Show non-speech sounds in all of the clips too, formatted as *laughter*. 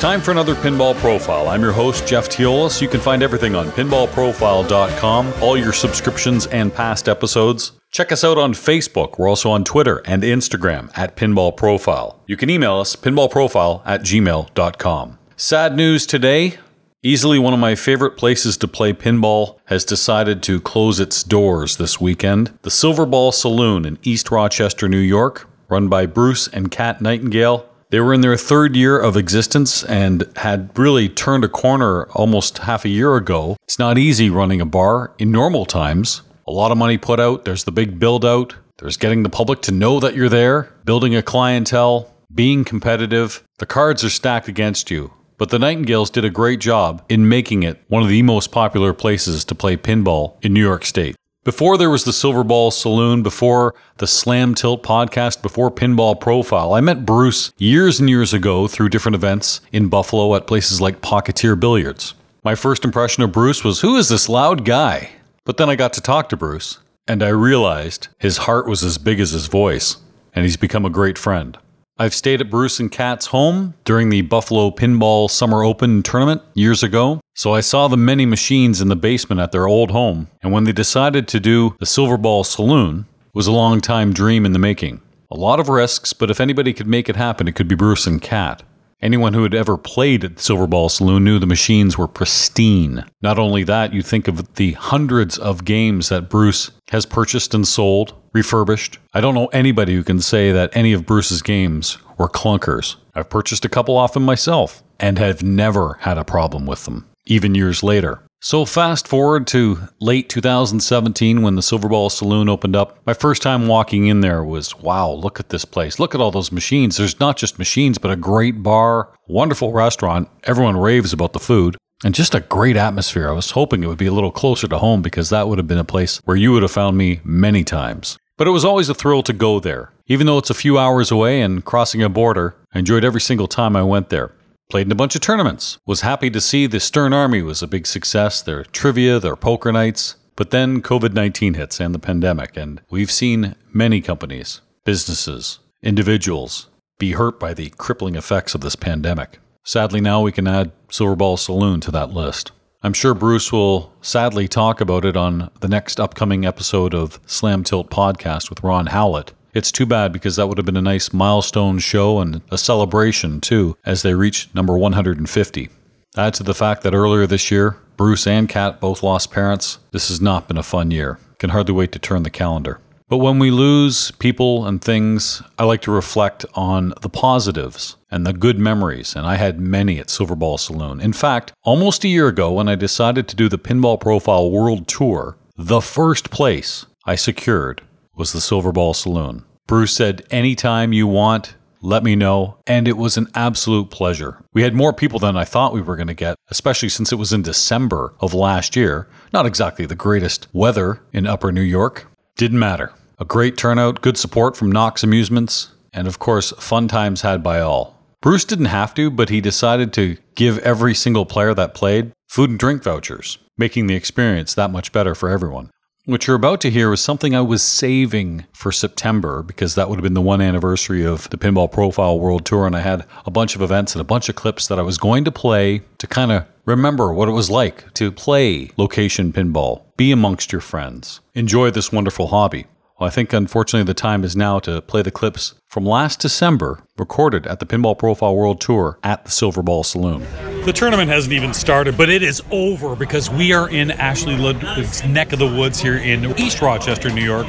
time for another Pinball Profile. I'm your host, Jeff Teolis. You can find everything on pinballprofile.com, all your subscriptions and past episodes. Check us out on Facebook. We're also on Twitter and Instagram at Pinball Profile. You can email us, pinballprofile at gmail.com. Sad news today. Easily one of my favorite places to play pinball has decided to close its doors this weekend. The Silver Ball Saloon in East Rochester, New York, run by Bruce and Kat Nightingale. They were in their third year of existence and had really turned a corner almost half a year ago. It's not easy running a bar in normal times. A lot of money put out, there's the big build out, there's getting the public to know that you're there, building a clientele, being competitive. The cards are stacked against you. But the Nightingales did a great job in making it one of the most popular places to play pinball in New York State. Before there was the Silver Ball Saloon, before the Slam Tilt podcast, before Pinball Profile, I met Bruce years and years ago through different events in Buffalo at places like Pocketeer Billiards. My first impression of Bruce was, who is this loud guy? But then I got to talk to Bruce, and I realized his heart was as big as his voice, and he's become a great friend. I've stayed at Bruce and Kat's home during the Buffalo Pinball Summer Open tournament years ago, so I saw the many machines in the basement at their old home, and when they decided to do the Silver Ball Saloon, it was a long time dream in the making. A lot of risks, but if anybody could make it happen, it could be Bruce and Kat. Anyone who had ever played at Silver Ball Saloon knew the machines were pristine. Not only that, you think of the hundreds of games that Bruce has purchased and sold, refurbished. I don't know anybody who can say that any of Bruce's games were clunkers. I've purchased a couple off him myself and have never had a problem with them, even years later. So, fast forward to late 2017 when the Silver Ball Saloon opened up. My first time walking in there was wow, look at this place. Look at all those machines. There's not just machines, but a great bar, wonderful restaurant. Everyone raves about the food, and just a great atmosphere. I was hoping it would be a little closer to home because that would have been a place where you would have found me many times. But it was always a thrill to go there. Even though it's a few hours away and crossing a border, I enjoyed every single time I went there. Played in a bunch of tournaments. Was happy to see the Stern Army was a big success, their trivia, their poker nights. But then COVID 19 hits and the pandemic, and we've seen many companies, businesses, individuals be hurt by the crippling effects of this pandemic. Sadly, now we can add Silver Ball Saloon to that list. I'm sure Bruce will sadly talk about it on the next upcoming episode of Slam Tilt Podcast with Ron Howlett. It's too bad because that would have been a nice milestone show and a celebration too as they reach number 150. Add to the fact that earlier this year, Bruce and Kat both lost parents. This has not been a fun year. Can hardly wait to turn the calendar. But when we lose people and things, I like to reflect on the positives and the good memories, and I had many at Silver Ball Saloon. In fact, almost a year ago, when I decided to do the Pinball Profile World Tour, the first place I secured was the Silver Ball Saloon. Bruce said, Anytime you want, let me know. And it was an absolute pleasure. We had more people than I thought we were going to get, especially since it was in December of last year. Not exactly the greatest weather in upper New York. Didn't matter. A great turnout, good support from Knox Amusements, and of course, fun times had by all. Bruce didn't have to, but he decided to give every single player that played food and drink vouchers, making the experience that much better for everyone. What you're about to hear was something I was saving for September because that would have been the one anniversary of the Pinball Profile World Tour. And I had a bunch of events and a bunch of clips that I was going to play to kind of remember what it was like to play location pinball, be amongst your friends, enjoy this wonderful hobby. Well, I think unfortunately the time is now to play the clips from last December recorded at the Pinball Profile World Tour at the Silver Ball Saloon. The tournament hasn't even started, but it is over because we are in Ashley Ludwig's neck of the woods here in East Rochester, New York.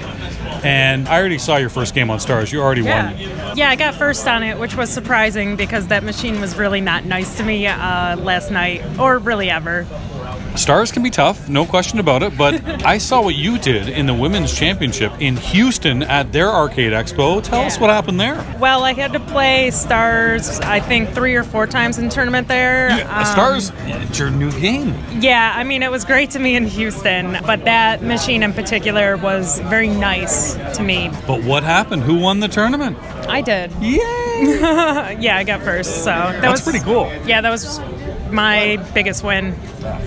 And I already saw your first game on Stars. You already Yeah. won. yeah, I got first on it, which was surprising because that machine was really not nice to me uh, last night, or really ever. Stars can be tough, no question about it, but I saw what you did in the Women's Championship in Houston at their Arcade Expo. Tell us what happened there. Well, I had to play Stars, I think, three or four times in tournament there. Um, Stars, it's your new game. Yeah, I mean, it was great to me in Houston, but that machine in particular was very nice to me. But what happened? Who won the tournament? I did. Yay! *laughs* Yeah, I got first, so that That's was pretty cool. Yeah, that was my biggest win.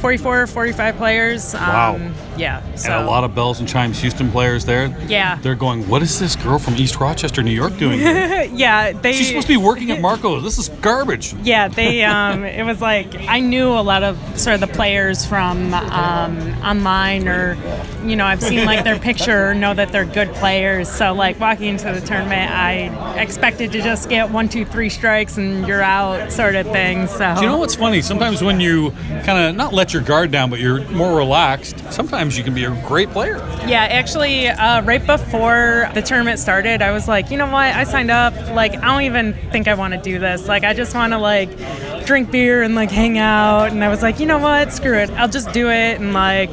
44, 45 players. Um, Wow. Yeah. So, And a lot of Belles and Chimes Houston players there. Yeah. They're going, what is this girl from East Rochester, New York doing here? *laughs* yeah, they. She's supposed to be working at Marco. This is garbage. Yeah, they. Um, it was like I knew a lot of sort of the players from um, online, or you know, I've seen like their picture, know that they're good players. So like walking into the tournament, I expected to just get one, two, three strikes and you're out, sort of thing. So Do you know what's funny? Sometimes when you kind of not let your guard down, but you're more relaxed, sometimes you can be a great player. Yeah, actually, uh, right before the tournament started, I was like, you know what? I signed up. Like, I don't even think I want to do this. Like, I just want to like drink beer and like hang out. And I was like, you know what? Screw it. I'll just do it and like.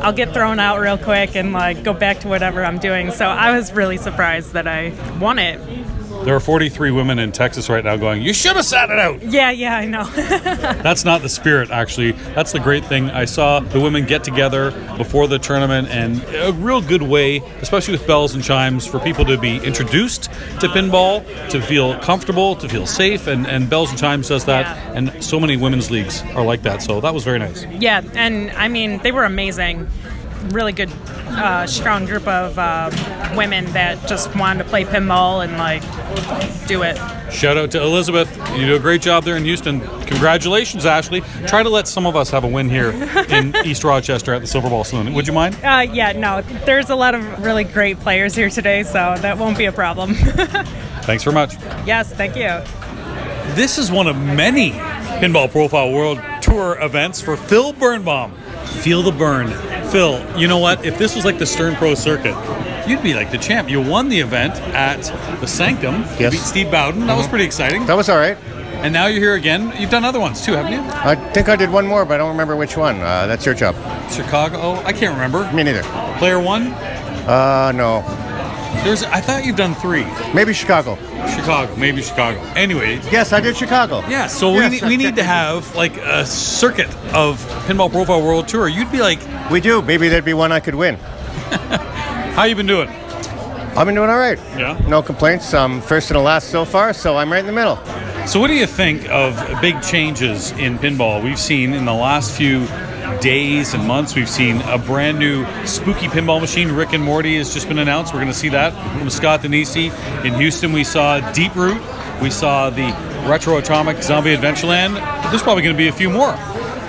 I'll get thrown out real quick and like go back to whatever I'm doing. So I was really surprised that I won it. There are 43 women in Texas right now going, You should have sat it out. Yeah, yeah, I know. *laughs* That's not the spirit, actually. That's the great thing. I saw the women get together before the tournament, and a real good way, especially with Belles and Chimes, for people to be introduced to pinball, to feel comfortable, to feel safe, and, and Belles and Chimes does that. Yeah. And so many women's leagues are like that, so that was very nice. yeah, and I mean, they were amazing. Really good, uh, strong group of uh, women that just wanted to play pinball and like do it. Shout out to Elizabeth. You do a great job there in Houston. Congratulations, Ashley. Try to let some of us have a win here in *laughs* East Rochester at the Silver Ball Saloon. Would you mind? Uh, yeah, no, there's a lot of really great players here today, so that won't be a problem. *laughs* Thanks very much. yes, thank you. This is one of many Pinball Profile World Tour events for Phil Birnbaum. Feel the burn. Phil, you know what? If this was like the Stern Pro circuit, you'd be like the champ. You won the event at the Sanctum. You Yes. beat Steve Bowden. That was pretty exciting. That was all right. And now you're here again. You've done other ones too, haven't you? I think I did one more, but I don't remember which one. Uh, that's your job. Chicago. Oh, I can't remember. Me neither. Player one. Uh, no. There's. I thought you've done three. Maybe Chicago. Chicago, maybe Chicago. Anyway, Yes, I did Chicago. yeah. So Yes, we, I we need to have like a circuit of Pinball Profile World Tour. You'd be like, We do. Maybe there'd be one I could win. *laughs* how you been doing? I've been doing all right. Yeah. No complaints. I'm first and last so far, so I'm right in the middle. So, what do you think of big changes in pinball? We've seen in the last few days and months, we've seen a brand new spooky pinball machine. Rick and Morty has just been announced. We're going to see that from Scott Danesi. In Houston, we saw Deep Root. We saw the Retro Atomic Zombie Adventureland. There's probably going to be a few more.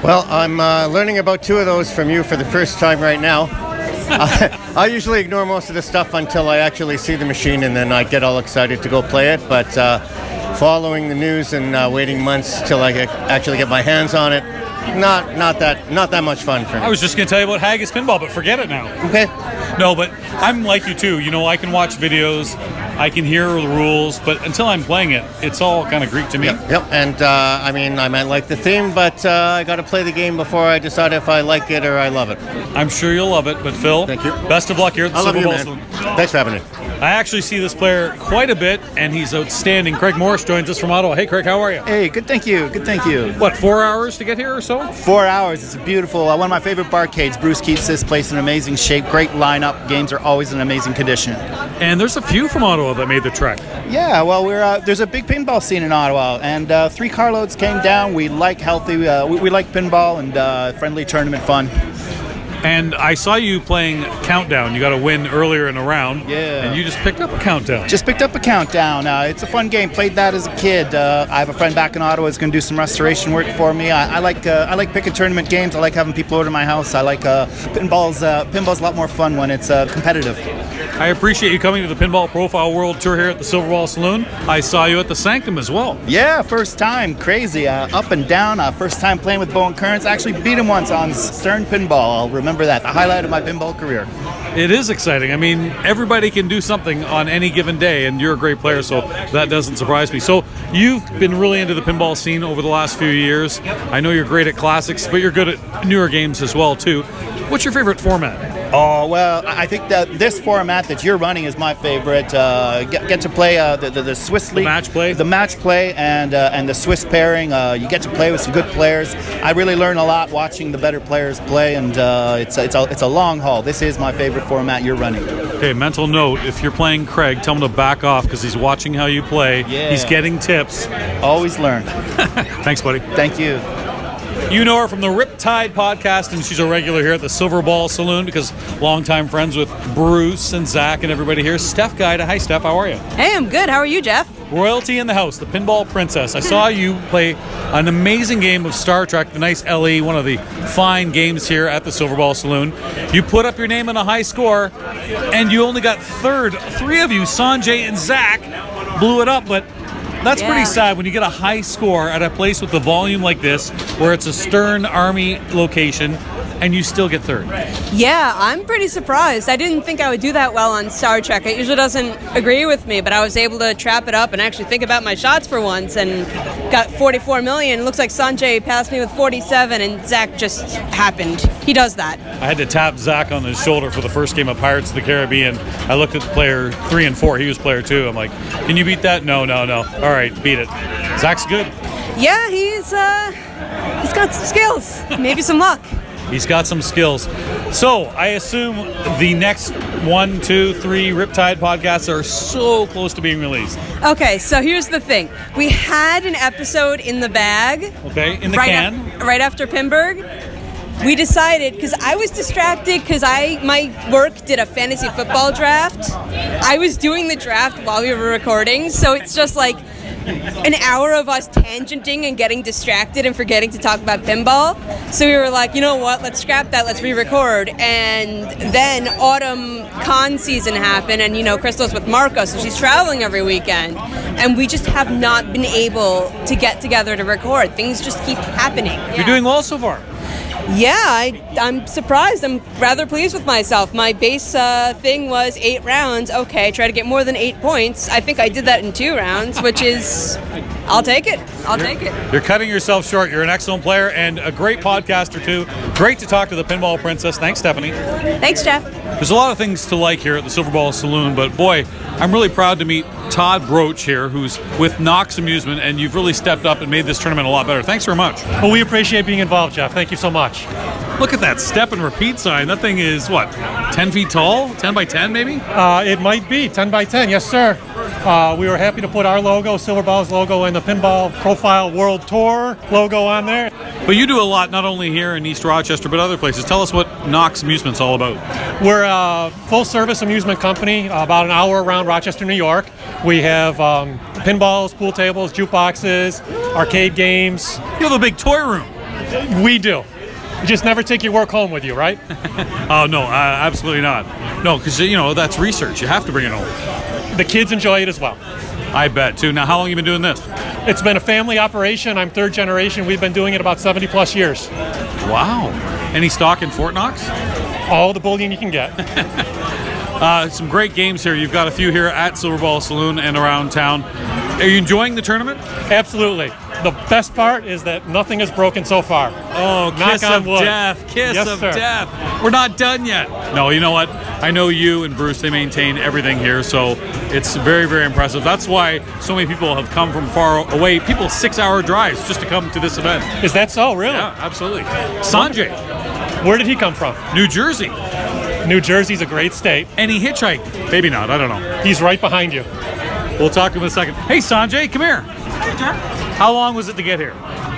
Well, I'm uh, learning about two of those from you for the first time right now. *laughs* *laughs* *laughs* I, usually ignore most of the stuff until I actually see the machine, and then I get all excited to go play it. But uh, following the news and uh, waiting months till I actually get my hands on it, not not that not that much fun for me. I was just going to tell you about Haggis Pinball, but forget it now. Okay. No, but I'm like you too. You know, I can watch videos, I can hear the rules, but until I'm playing it, it's all kind of Greek to me. Yep, yep. And uh, I mean, I might like the theme, but uh, I got to play the game before I decide if I like it or I love it. I'm sure you'll love it. But Phil, Thank you. Best of luck here at the I love Silver you, man. Thanks for having me. I actually see this player quite a bit, and he's outstanding. Craig Morris joins us from Ottawa. Hey, Craig, how are you? Hey, good, thank you. Good, thank you. What, four hours to get here or so? Four hours. It's a beautiful, uh, one of my favorite barcades. Bruce keeps this place in amazing shape. Great lineup. Games are always in amazing condition. And there's a few from Ottawa that made the trek. Yeah, well, we're uh, there's a big pinball scene in Ottawa, and uh, three carloads came down. We like healthy, uh, we, we like pinball and uh, friendly tournament fun. And I saw you playing Countdown. You got a win earlier in a round. Yeah. And you just picked up a Countdown. Just picked up a countdown. Uh, it's a fun game. Played that as a kid. Uh, I have a friend back in Ottawa who's going to do some restoration work for me. I, I like uh, I like picking tournament games. I like having people over to my house. I like uh, pinball's uh, pinball's a lot more fun when it's uh, competitive. I appreciate you coming to the Pinball Profile World Tour here at the Silver Ball Saloon. I saw you at the Sanctum as well. Yeah, first time, crazy, uh, up and down. Uh, first time playing with Bowen Kerins. Actually beat him once on Stern Pinball. I'll remember that. The highlight of my pinball career. It is exciting. I mean, everybody can do something on any given day, and you're a great player, so that doesn't surprise me. So, you've been really into the pinball scene over the last few years. I know you're great at classics, but you're good at newer games as well, too. What's your favorite format? Oh well, I think that this format that you're running is my favorite. Uh, get, get to play uh, the, the the Swiss league, match play? the match play, and uh, and the Swiss pairing. Uh, you get to play with some good players. I really learn a lot watching the better players play, and uh, it's a, it's a it's a long haul. This is my favorite format you're running. Okay, mental note if you're playing Craig, tell him to back off because he's watching how you play. Yeah. He's getting tips. Always learn. *laughs* Thanks, buddy. Thank you. You know her from the Riptide podcast, and she's a regular here at the Silver Ball Saloon because longtime friends with Bruce and Zach and everybody here. Steph Guida. Hi, Steph. How are you? Hey, I'm good. How are you, Jeff? Royalty in the house, the Pinball Princess. I saw you *laughs* play an amazing game of Star Trek, the nice LE, one of the fine games here at the Silver Ball Saloon. You put up your name on a high score, and you only got third. Three of you, Sanjay and Zach, blew it up, but that's Yeah. pretty sad when you get a high score at a place with the volume like this, where it's a Stern Army location, and you still get third. Yeah, I'm pretty surprised. I didn't think I would do that well on Star Trek. It usually doesn't agree with me, but I was able to trap it up and actually think about my shots for once and got 44 million. It looks like Sanjay passed me with 47, and Zach just happened. He does that. I had to tap Zach on his shoulder for the first game of Pirates of the Caribbean. I looked at the player three and four. He was player two. I'm like, can you beat that? No, no, no. All right, beat it. Zach's good. Yeah, he's uh, he's got some skills, maybe some luck. He's got some skills. So I assume the next one, two, three Riptide podcasts are so close to being released. Okay, so here's the thing: we had an episode in the bag. Okay, in the right can. af- right after Pinburgh. We decided because I was distracted because I my work did a fantasy football draft. I was doing the draft while we were recording, so it's just like an hour of us tangenting and getting distracted and forgetting to talk about pinball. So we were like, you know what? Let's scrap that. Let's re-record. And then autumn con season happened, and you know, Crystal's with Marco, so she's traveling every weekend, and we just have not been able to get together to record. Things just keep happening. You're doing well so far. Yeah, I, I'm surprised. I'm rather pleased with myself. My base uh, thing was eight rounds. Okay, try to get more than eight points. I think I did that in two rounds, which is, I'll take it. I'll take it. You're cutting yourself short. You're an excellent player and a great podcaster too. Great to talk to the Pinball Princess. Thanks, Stephanie. Thanks, Jeff. There's a lot of things to like here at the Silver Ball Saloon, but boy, I'm really proud to meet Todd Broach here, who's with Knox Amusement, and you've really stepped up and made this tournament a lot better. Thanks very much. Well, we appreciate being involved, Jeff. Thank you so much. Look at that step and repeat sign. That thing is what, 10 feet tall? 10 by 10 maybe? Uh, it might be 10 by 10, yes, sir. Uh, we were happy to put our logo, Silver Ball's logo, and the Pinball Profile World Tour logo on there. But you do a lot not only here in East Rochester, but other places. Tell us what Knox Amusement's all about. We're a full service amusement company, uh, about an hour around Rochester, New York. We have um, pinballs, pool tables, jukeboxes, arcade games. You have a big toy room. We do. You just never take your work home with you, right? *laughs* Oh, no, uh, absolutely not. No, because, you know, that's research. You have to bring it home. The kids enjoy it as well. I bet, too. Now, how long you been doing this? It's been a family operation. I'm third generation. We've been doing it about 70 plus years. Wow. Any stock in Fort Knox? All the bullion you can get. *laughs* Uh, some great games here. You've got a few here at Silver Ball Saloon and around town. Are you enjoying the tournament? Absolutely. The best part is that nothing is broken so far. Oh, Knock kiss on of wood. death. Kiss Yes, of sir. death. We're not done yet. No, you know what? I know you and Bruce, they maintain everything here, so it's very, very impressive. That's why so many people have come from far away, people six hour drives just to come to this event. Is that so, really? Yeah, absolutely. Sanjay, Where did he come from? New Jersey. New Jersey's a great state. And he hitchhiked. Maybe not, I don't know. He's right behind you. We'll talk to him in a second. Hey, Sanjay, come here. Hey, Jeff. How long was it to get here?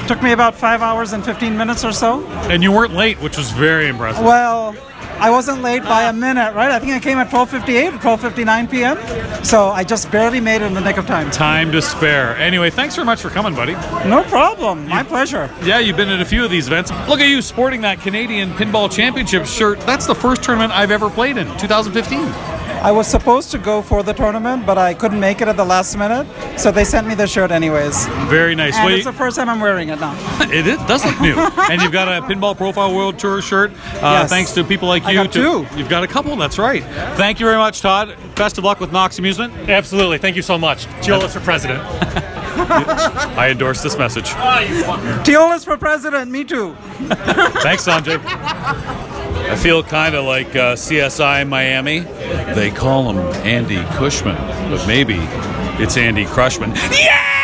Took me about five hours and 15 minutes or so. And you weren't late, which was very impressive. Well, I wasn't late by a minute, right? I think I came at 12:58 or 12:59 p.m. So I just barely made it in the nick of time. Time to spare. Anyway, thanks very much for coming, buddy. No problem. My pleasure. Yeah, you've been at a few of these events. Look at you sporting that Canadian Pinball Championship shirt. That's the first tournament I've ever played in, 2015. I was supposed to go for the tournament, but I couldn't make it at the last minute, so they sent me the shirt anyways. Very nice. And Well, it's the first time I'm wearing it now. *laughs* it is, it does look new. *laughs* and you've got a Pinball Profile World Tour shirt. Uh, Yes. Thanks to people like you. I you. got to- two. You've got a couple. That's right. Thank you very much, Todd. Best of luck with Knox Amusement. Absolutely. Thank you so much. Teolis for president. *laughs* I endorse this message. Teolis for president. Me too. Thanks, Sanjay. I feel kind of like uh, CSI Miami. They call him Andy Cushman, but maybe it's Andy Crushman. Yeah!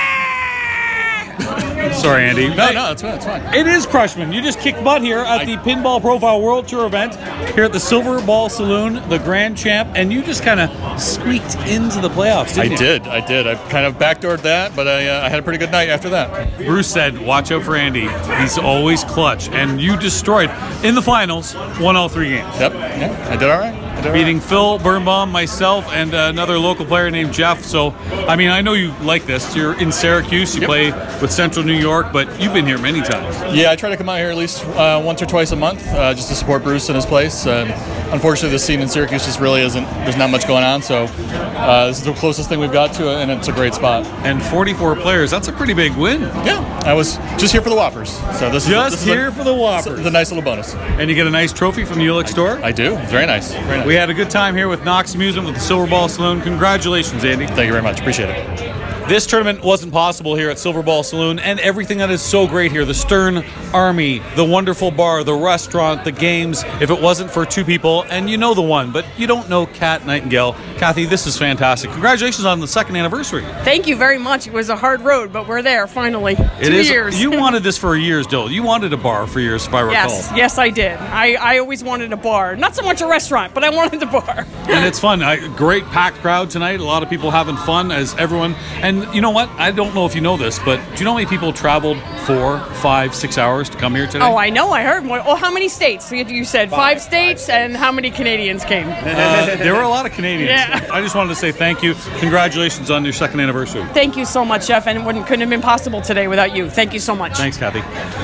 Sorry, Andy. No, no, it's fine. It's fine. It is Crushman. You just kicked butt here at the Pinball Profile World Tour event here at the Silver Ball Saloon, the Grand Champ, and you just kind of squeaked into the playoffs. I Didn't you? did. I did. I kind of backdoored that, but I, uh, I had a pretty good night after that. Bruce said, "Watch out for Andy. He's always clutch." And you destroyed in the finals, won all three games. Yep. Yeah, I did all right. Beating Phil Birnbaum, myself, and uh, another local player named Jeff. So, I mean, I know you like this. You're in Syracuse. You Yep. play with Central New York, but you've been here many times. Yeah, I try to come out here at least uh, once or twice a month uh, just to support Bruce in his place. And unfortunately, the scene in Syracuse just really isn't. There's not much going on, so uh, this is the closest thing we've got to it, and it's a great spot. And 44 players. That's a pretty big win. Yeah, I was just here for the Whoppers, so this is Just here a, for the Whoppers. A nice little bonus. And you get a nice trophy from the Ulick store. I do. It's very nice. Very nice. We had a good time here with Knox Amusement with the Silver Ball Saloon. Congratulations, Andy. Thank you very much. Appreciate it. This tournament wasn't possible here at Silver Ball Saloon, and everything that is so great here the Stern Army, the wonderful bar, the restaurant, the games if it wasn't for two people, and you know the one, but you don't know Kat Nightingale. Kathy, this is fantastic. Congratulations on the second anniversary. Thank you very much. It was a hard road, but we're there finally. It Two is- years. You *laughs* wanted this for years, Dill. You wanted a bar for years, if I recall. Yes, yes, I did. I, I always wanted a bar. Not so much a restaurant, but I wanted the bar. and it's *laughs* fun. I, great packed crowd tonight. A lot of people having fun as everyone. And you know what? I don't know if you know this, but do you know how many people traveled four, five, six hours to come here today? Oh, I know. I heard. More. Oh, how many states? You- You said five, states, and how many Canadians came? Uh, there were a lot of Canadians. Yeah. I just wanted to say thank you. Congratulations on your second anniversary. Thank you so much, Jeff, and it wouldn't, couldn't have been possible today without you. Thank you so much. Thanks, Kathy.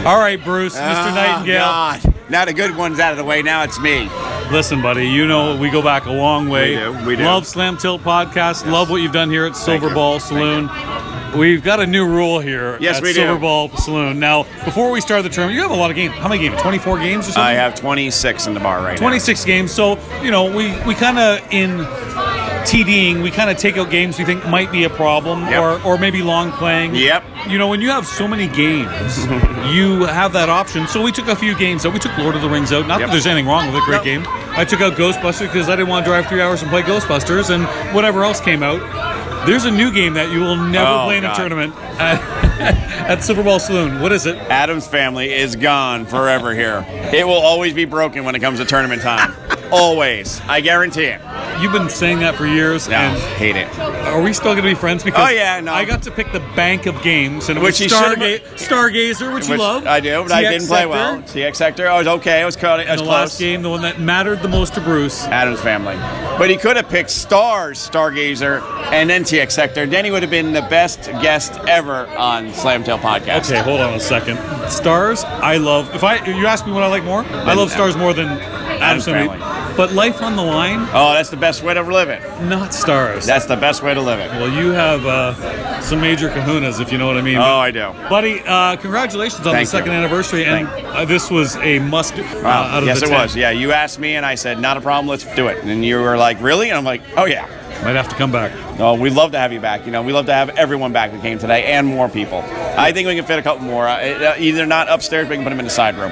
All right, Bruce, Mr. Oh, Nightingale. God. Now the good one's out of the way. Now it's me. Listen, buddy, you know we go back a long way. We do, we do. Love Slam Tilt podcast. Love what you've done here at Silver. Ball Saloon. We've got a new rule here Yes, at we do. Silver Ball Saloon. Now, before we start the tournament, you have a lot of games. How many games? 24 games or something? I have 26 in the bar right now. 26 games. So, you know, we, we kind of, in TDing, we kind of take out games we think might be a problem Yep. or, or maybe long playing. Yep. You know, when you have so many games, *laughs* you have that option. So we took a few games out. We took Lord of the Rings out. Not Yep. that there's anything wrong with it. Great No. game. I took out Ghostbusters because I didn't want to drive three hours and play Ghostbusters and whatever else came out. There's a new game that you will never Oh, play in a tournament at, *laughs* at Silver Ball Saloon. What is it? Addams family is gone forever here. It will always be broken when it comes to tournament time. Always. I guarantee it. You've been saying that for years. No, And hate it. Are we still going to be friends? Because Oh, yeah, no. I got to pick the bank of games, and Which was Starga- Stargazer, which, you love. I do, but I didn't play well. TX Sector, I was okay. I was, caught, I was the close. last game, the one that mattered the most to Bruce. Addams family. But he could have picked Stars, Stargazer, and then TX Sector. Then he would have been the best guest ever on Slam Tilt Podcast. Okay, hold on a second. Stars, I love. If I you ask me what I like more, I love Stars more than Addams Addams Family. Family. But Life on the Line, Oh, that's the best way to live it. not Stars. That's the best way to live it. well, you have uh, some major kahunas, if you know what I mean. Oh, I do. Buddy, uh, congratulations on Thank the second you. anniversary, and uh, this was a must. Uh, Wow. out of yes, it 10. was. Yeah, you asked me, and I said, not a problem. Let's do it. And you were like, really? And I'm like, oh yeah. Might have to come back. Oh, we'd love to have you back. You know, we love to have everyone back that came today, and more people. I think we can fit a couple more. Uh, uh, either not upstairs, but we can put them in the side room.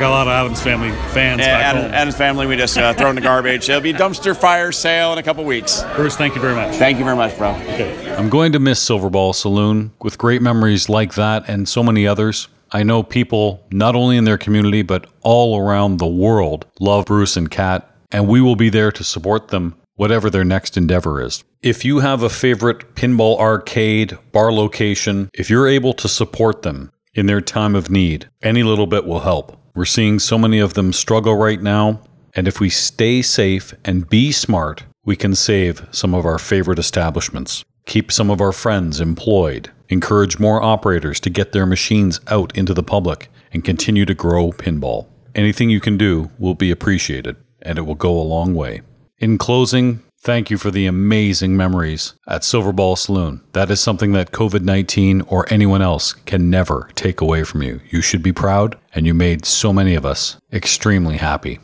I got a lot of Addams Family fans Yeah, back Adam, home. Addams family, we just uh, throw in the garbage. It'll be a dumpster fire sale in a couple weeks. Bruce, thank you very much. Thank you very much, bro. Okay. I'm going to miss Silver Ball Saloon with great memories like that and so many others. I know people, not only in their community, but all around the world, love Bruce and Kat, and we will be there to support them, whatever their next endeavor is. If you have a favorite pinball arcade, bar location, if you're able to support them in their time of need, any little bit will help. We're seeing so many of them struggle right now, and if we stay safe and be smart, we can save some of our favorite establishments, keep some of our friends employed, encourage more operators to get their machines out into the public, and continue to grow pinball. Anything you can do will be appreciated, and it will go a long way. In closing, thank you for the amazing memories at Silver Ball Saloon. That is something that COVID 19 or anyone else can never take away from you. You should be proud, and you made so many of us extremely happy.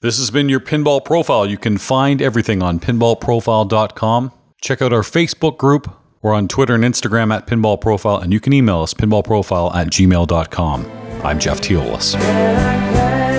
This has been your Pinball Profile. You can find everything on pinballprofile.com. Check out our Facebook group. We're on Twitter and Instagram at Pinball Profile, and you can email us pinballprofile at gmail.com. I'm Jeff Teolis.